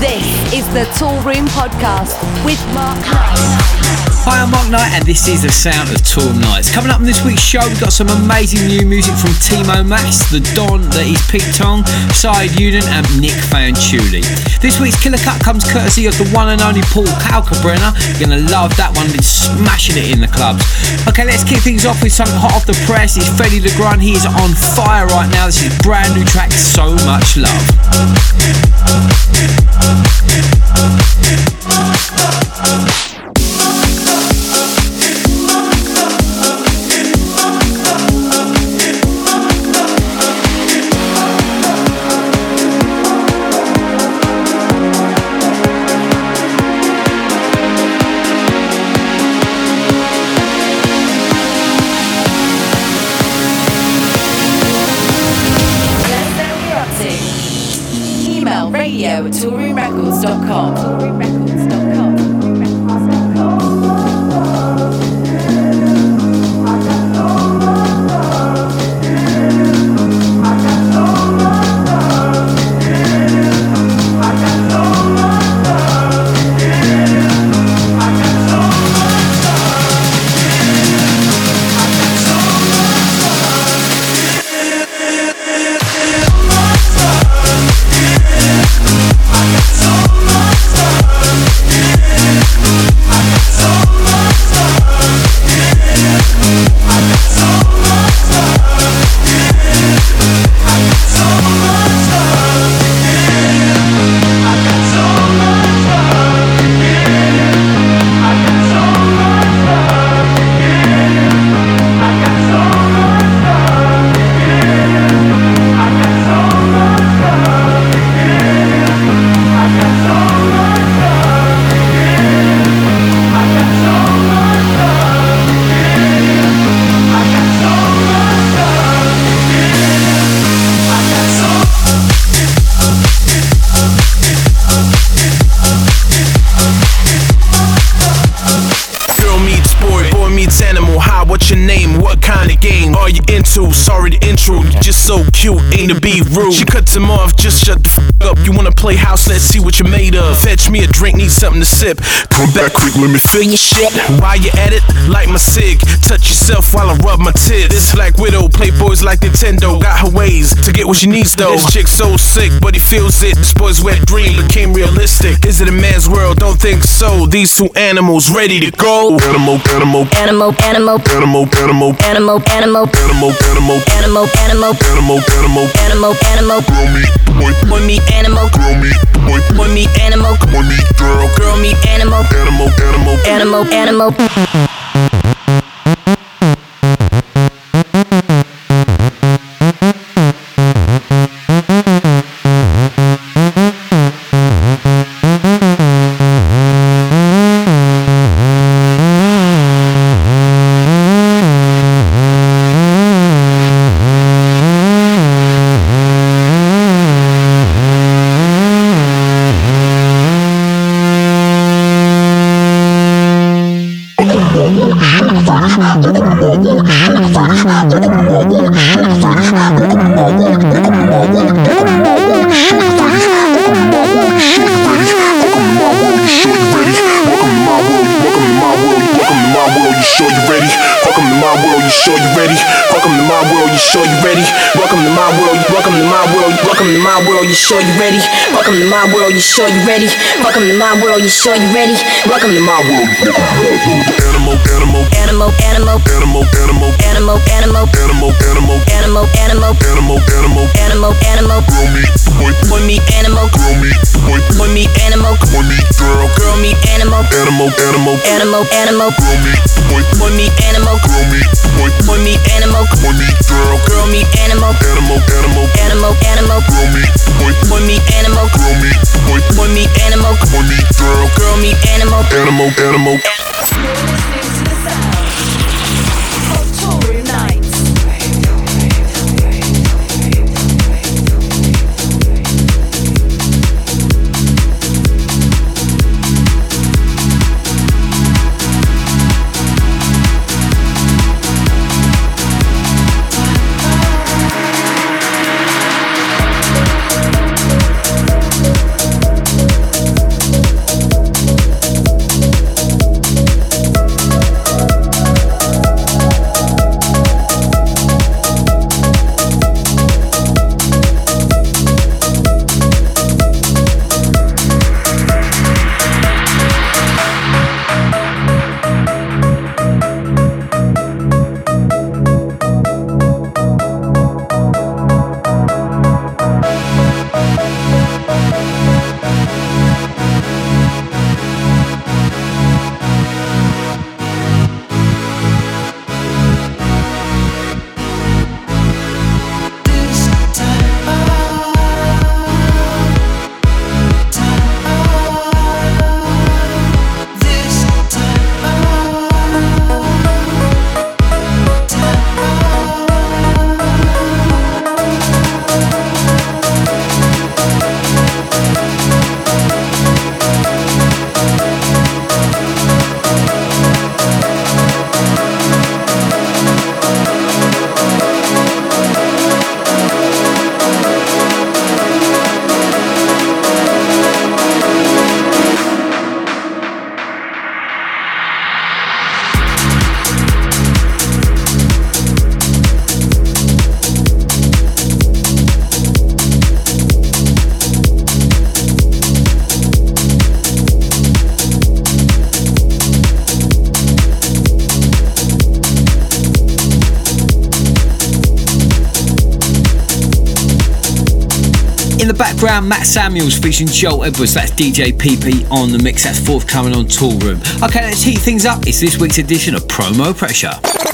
This is the Toolroom Podcast with Mark Knight. Hi, I'm Mark Knight, and this is the sound of Toolroom Knights. Coming up on this week's show, we've got some amazing new music from Timo Maas, The Don, that is Pete Tong, Saeed Younan, and Nick Fanciulli. This week's Killer Cut comes courtesy of the one and only Paul Kalkbrenner. You're gonna love that one, been smashing it in the clubs. Okay, let's kick things off with something hot off the press. It's Fedde Le Grand. He is on fire right now. This is brand new track, So Much Love it, oh, oh, oh, oh. To be rude. She cuts him off, just shut the f up. Play house? Let's see what you're made of. Fetch me a drink, need something to sip. Come back quick, let me feel your shit. While you're at it, light my cig. Touch yourself while I rub my tits. This Black Widow, playboys like Nintendo. Got her ways to get what she needs though. This chick so sick, but he feels it. This boy's wet dream became realistic. Is it a man's world? Don't think so. These two animals ready to go. Animal, animal, animal, animal, animal, animal, animal, animal, animal, animal, animal, animal, animal, animal, animal, animal, girl me, boy, boy me, animal, girl me, boy, boy me, animal, boy me, girl, girl me, animal, animal, animal, animal, animal. Sure you ready? Welcome to my world, you sure you ready? Welcome to my world, you welcome to my world, welcome to my world, you sure you ready? Welcome to my world. You sure you ready? Welcome to my world, you sure you ready? Welcome to my world. Animal, animal, animal, animal, animal, animal, animal, animal, animal, animal, animal, animal, animal, animal, animal, animal, girl me, boy, boy me, animal, girl me, boy, boy me, animal, boy me, girl, girl me, animal, animal, animal, animal, animal, girl me, boy, boy me, animal, girl me, boy, boy me, animal, boy me, girl, girl me, animal, animal, animal, animal, animal, girl me, boy, boy me, animal, girl me, boy, boy me, animal, boy me, girl, girl me, animal, animal, animal. Background, Matt Samuels featuring Joel Edwards. That's DJ PP on the mix. That's forthcoming on Toolroom. Okay, let's heat things up. It's this week's edition of Promo Pressure.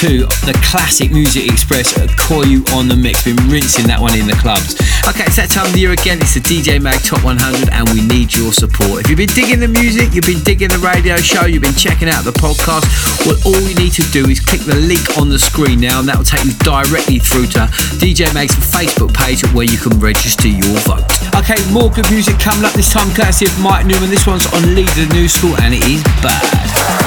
Express 2, the classic Music Express uh, Koyu on the mix. Been rinsing that one in the clubs. Okay, it's that time of the year again. It's the DJ Mag Top 100, and we need your support. If you've been digging the music, you've been digging the radio show, you've been checking out the podcast, well, all you need to do is click the link on the screen now, and that will take you directly through to DJ Mag's Facebook page where you can register your vote. Okay, more good music coming up this time, of Mike Newman. This one's on Lead the New School, and it is bad.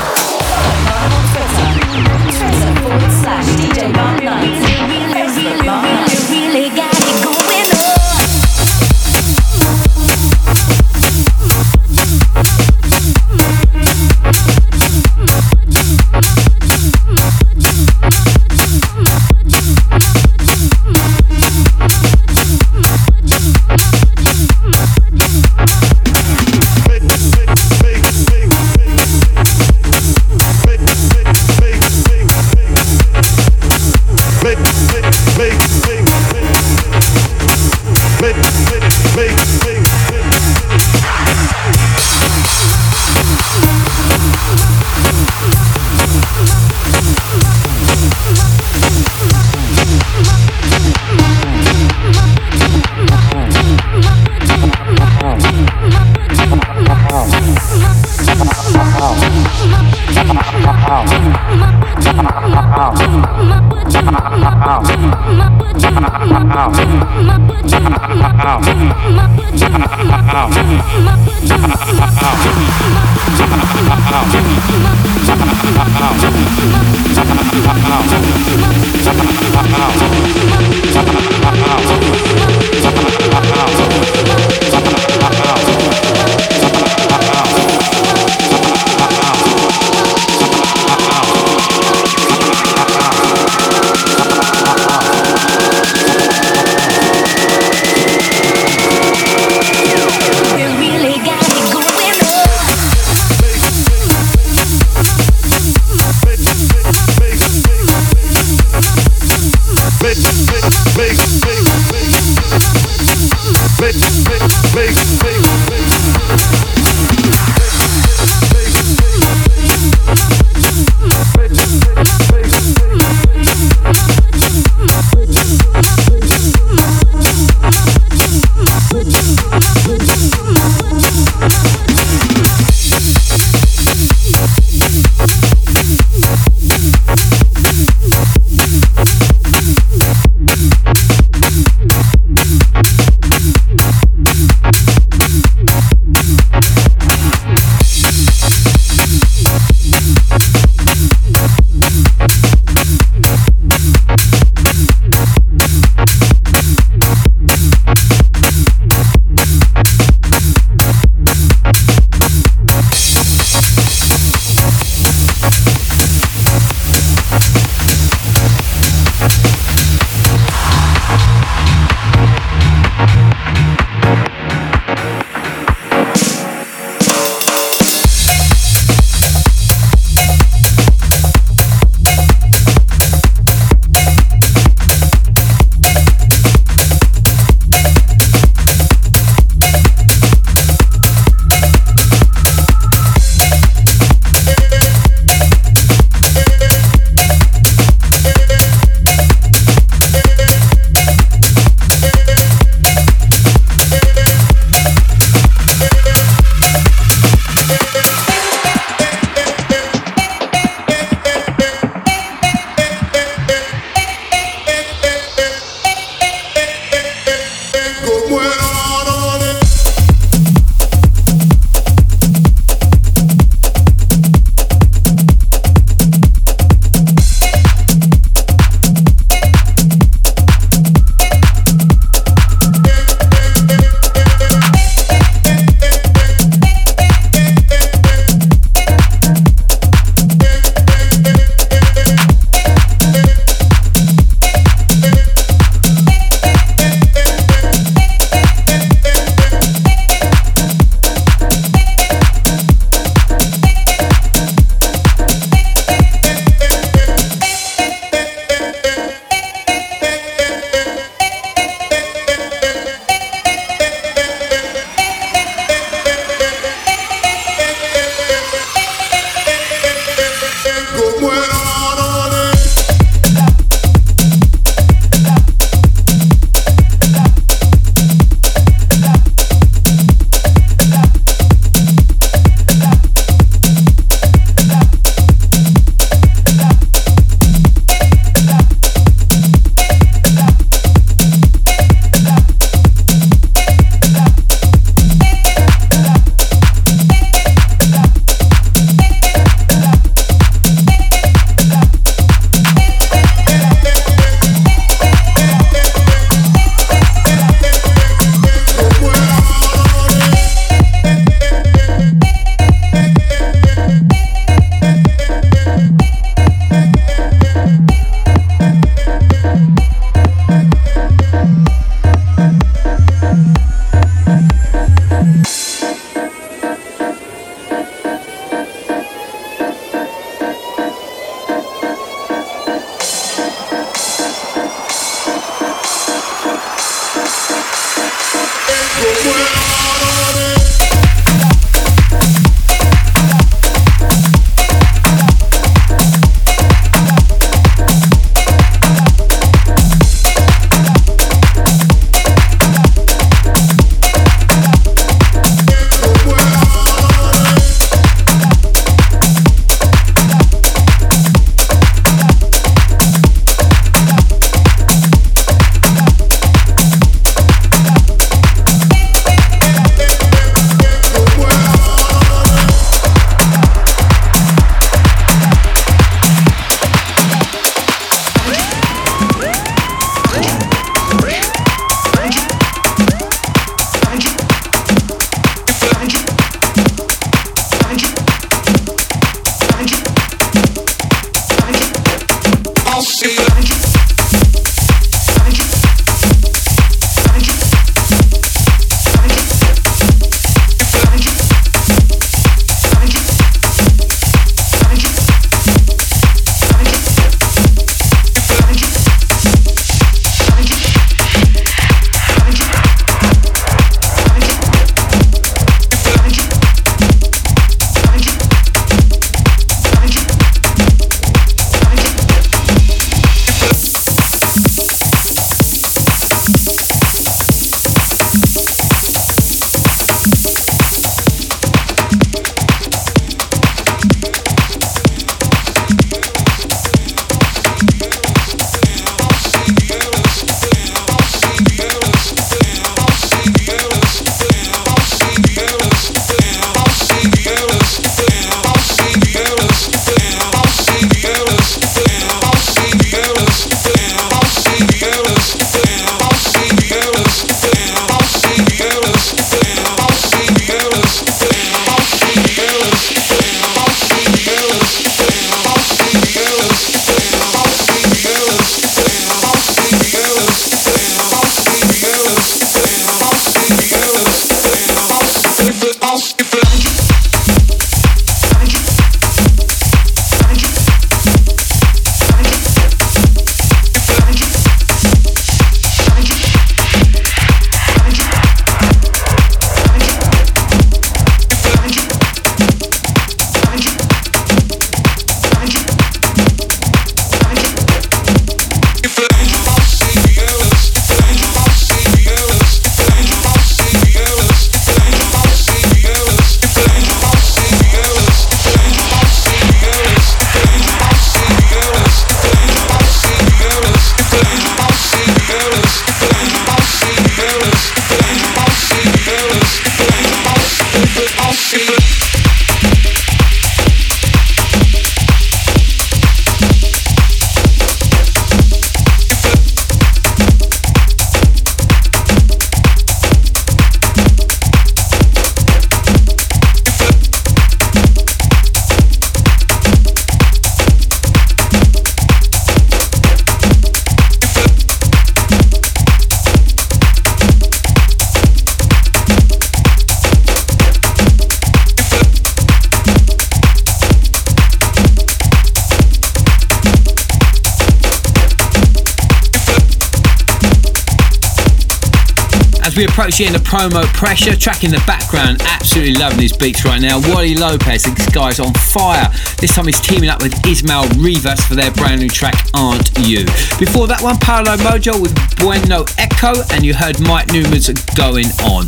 As we approach the end of promo pressure, track in the background, absolutely loving these beats right now. Wally Lopez, this guy's on fire. This time he's teaming up with Ismael Rivas for their brand new track, Aren't You. Before that one, Paolo Mojo with Bueno Echo, and you heard Mike Newman's Going On.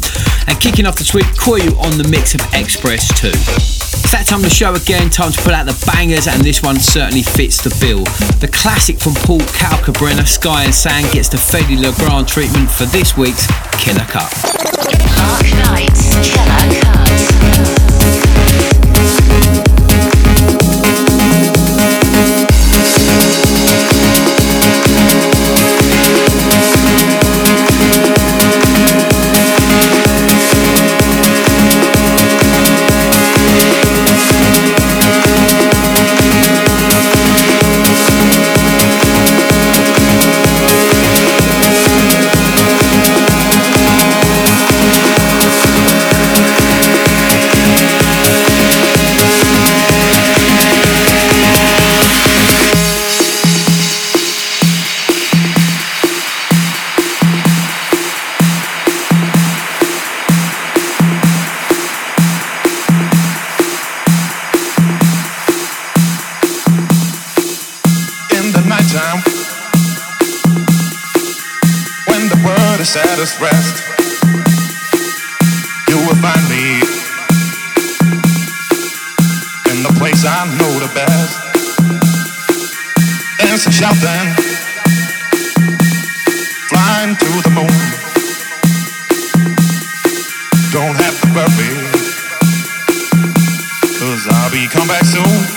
And kicking off the week, Koyu on the mix of Express 2. That time of the show again, time to pull out the bangers, and this one certainly fits the bill. The classic from Paul Kalkbrenner, Sky and Sand, gets the Fedde Le Grand treatment for this week's Killer Cut. Mark Knight's Killer Cut. Myself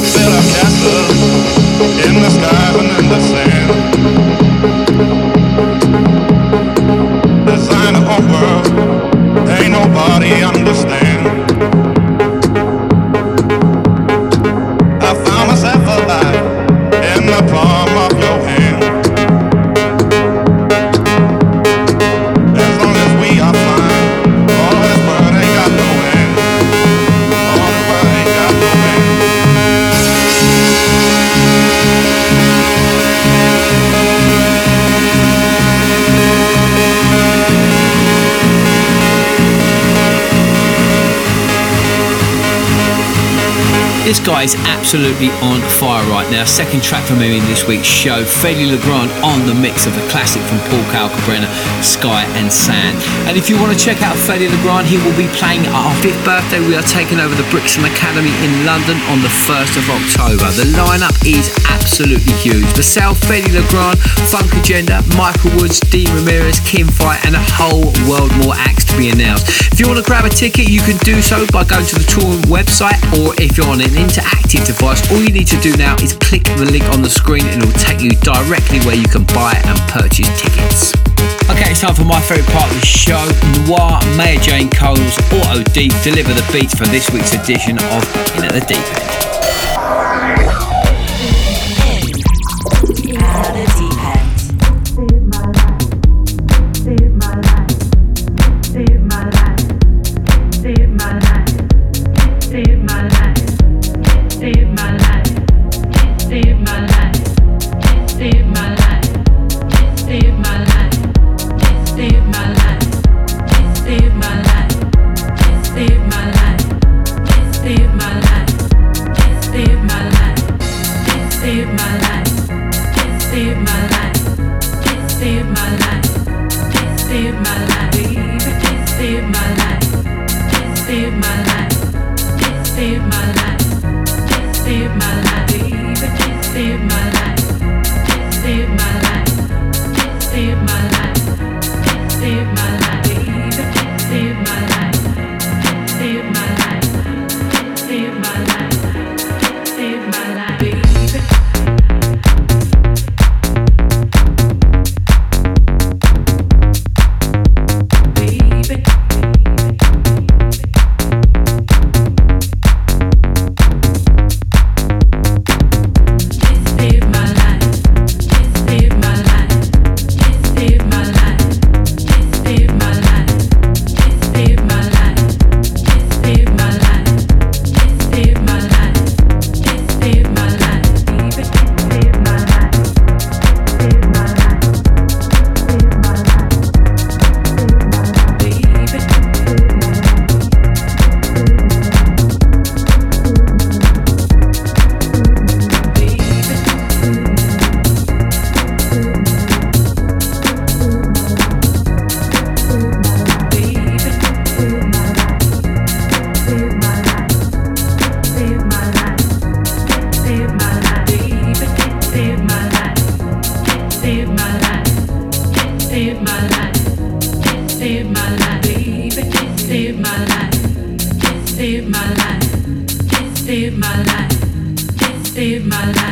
Set I castle in the sky. Guy is absolutely on fire right now. Second track from him in this week's show. Fedde Le Grand on the mix of a classic from Paul Kalkbrenner, Sky and Sand. And if you want to check out Fedde Le Grand, he will be playing at our fifth birthday. We are taking over the Brixton Academy in London on the 1st of October. The lineup is absolutely huge. The South, Fedde Le Grand, Funkagenda, Michael Woods, D. Ramirez, Kim Fai, and a whole world more acts to be announced. If you want to grab a ticket, you can do so by going to the tour website, or if you're on an interactive device, all you need to do now is click the link on the screen and it will take you directly where you can buy and purchase tickets. Okay, it's time for my favourite part of the show. Noir, Mayor Jane Coles, Auto Deep deliver the beats for this week's edition of In at the Deep End. Save my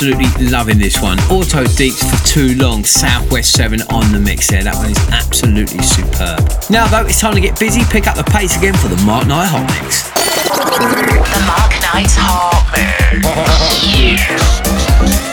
absolutely loving this one. Auto Deeps for too long, Southwest 7 on the mix there. That one is absolutely superb. Now, though, it's time to get busy, pick up the pace again for the Mark Knight Hot Mix. The Mark Knight Hot Mix.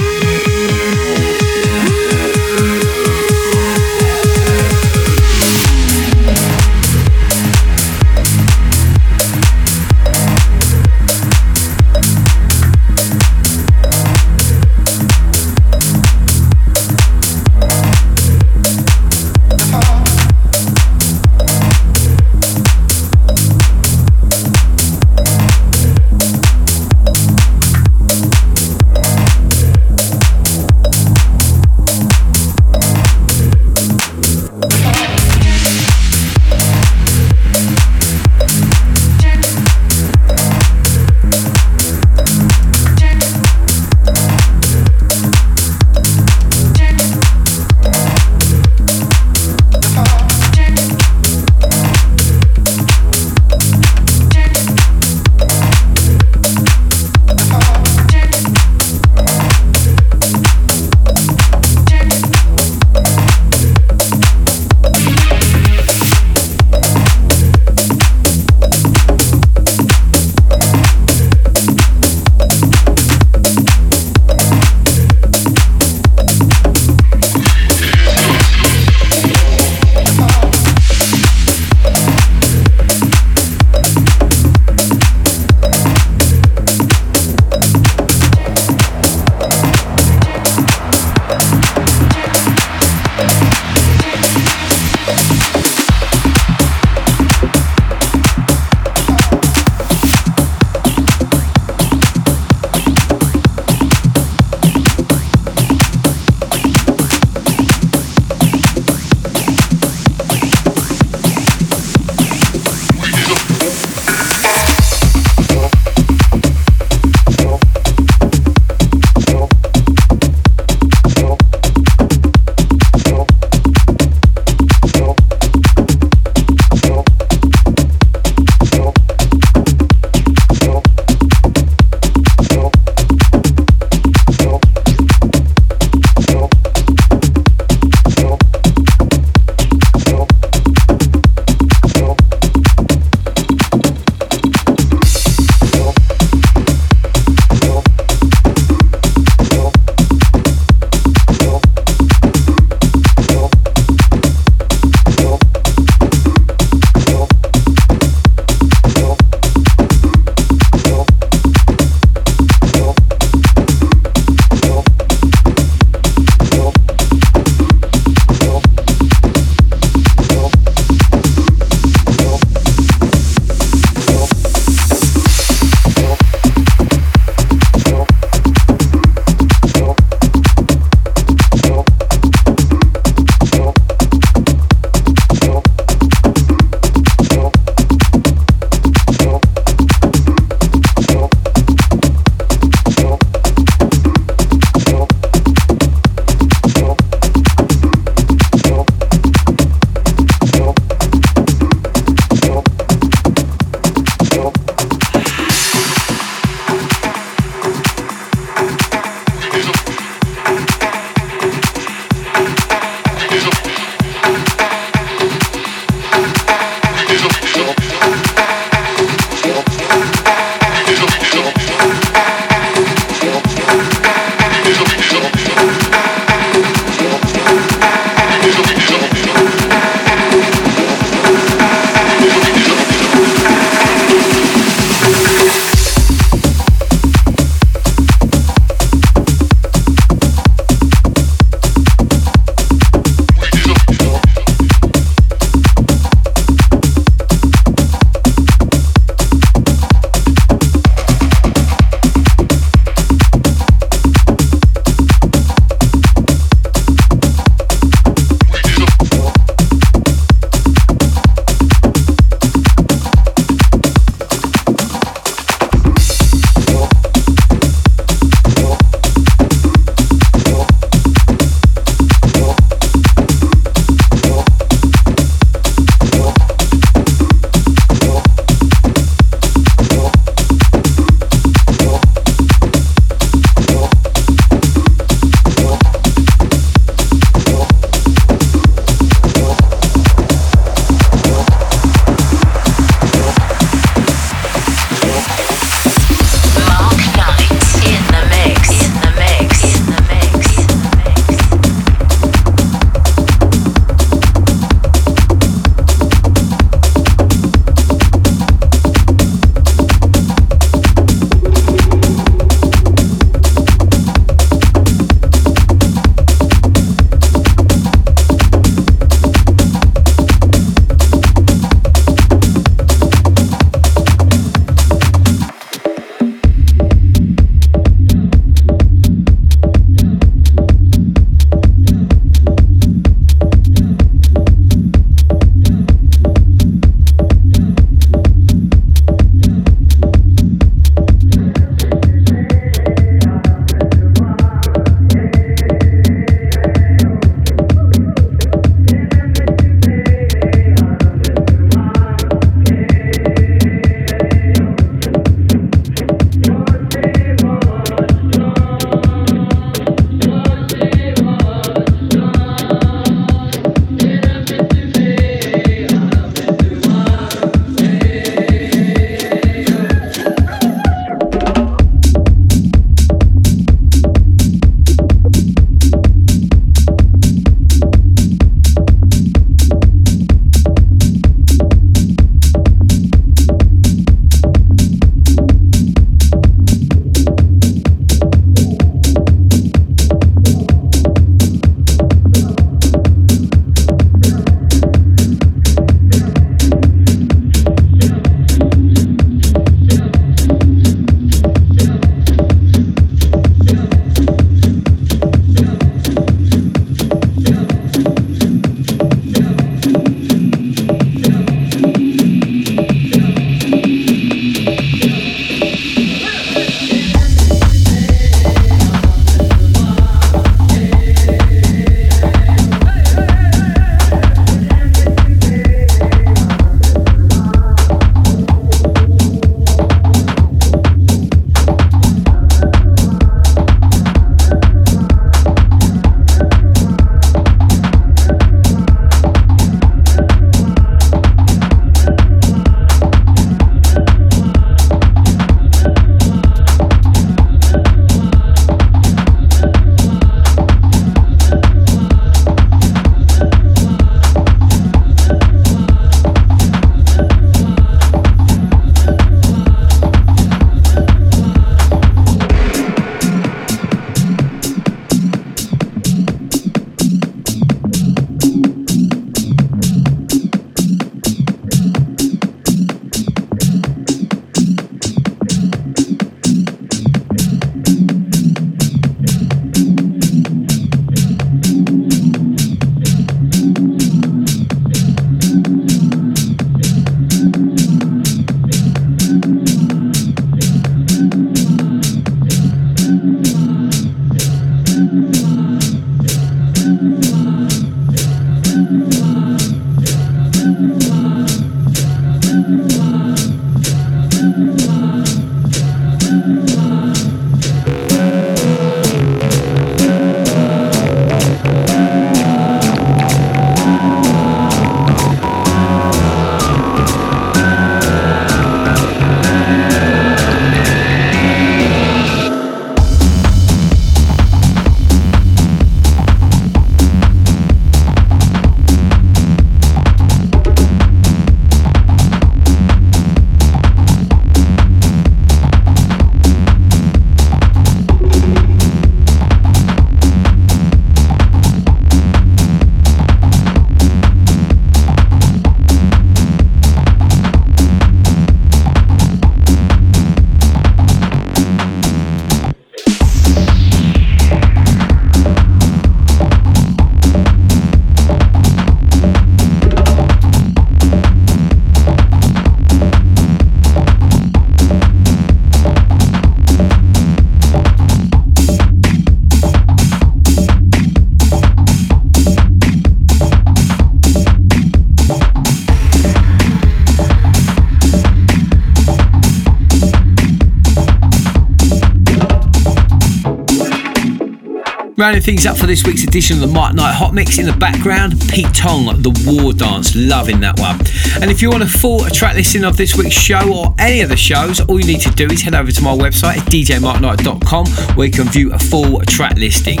Rounding things up for this week's edition of the Mark Knight Hot Mix in the background, Pete Tong, The War Dance, loving that one. And if you want a full track listing of this week's show or any of the shows, all you need to do is head over to my website, djmarkknight.com, where you can view a full track listing.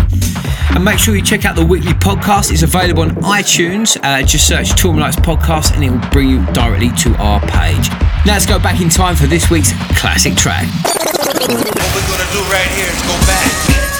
And make sure you check out the weekly podcast. It's available on iTunes. Uh, just search Toolroom Podcast and it will bring you directly to our page. Now let's go back in time for this week's classic track. What we're gonna do right here is go back.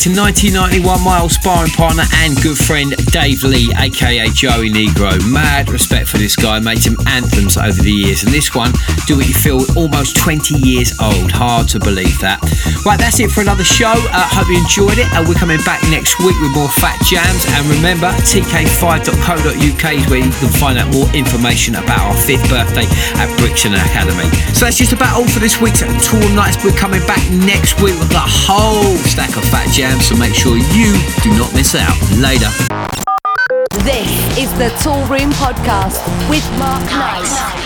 To 1991, my old sparring partner and good friend Dave Lee, aka Joey Negro. Mad respect for this guy, made some anthems over the years, and this one, Do What You Feel, almost 20 years old. Hard to believe that. Right, that's it for another show. Uh, hope you enjoyed it. Uh, we're coming back next week with more fat jams, and remember, tk5.co.uk is where you can find out more information about our fifth birthday at Brixton Academy. So that's just about all for this week's Toolroom Knights. We're coming back next week with a whole stack of fat Fat Jam, so make sure you do not miss out. Later. This is the Toolroom Podcast with Mark Knight.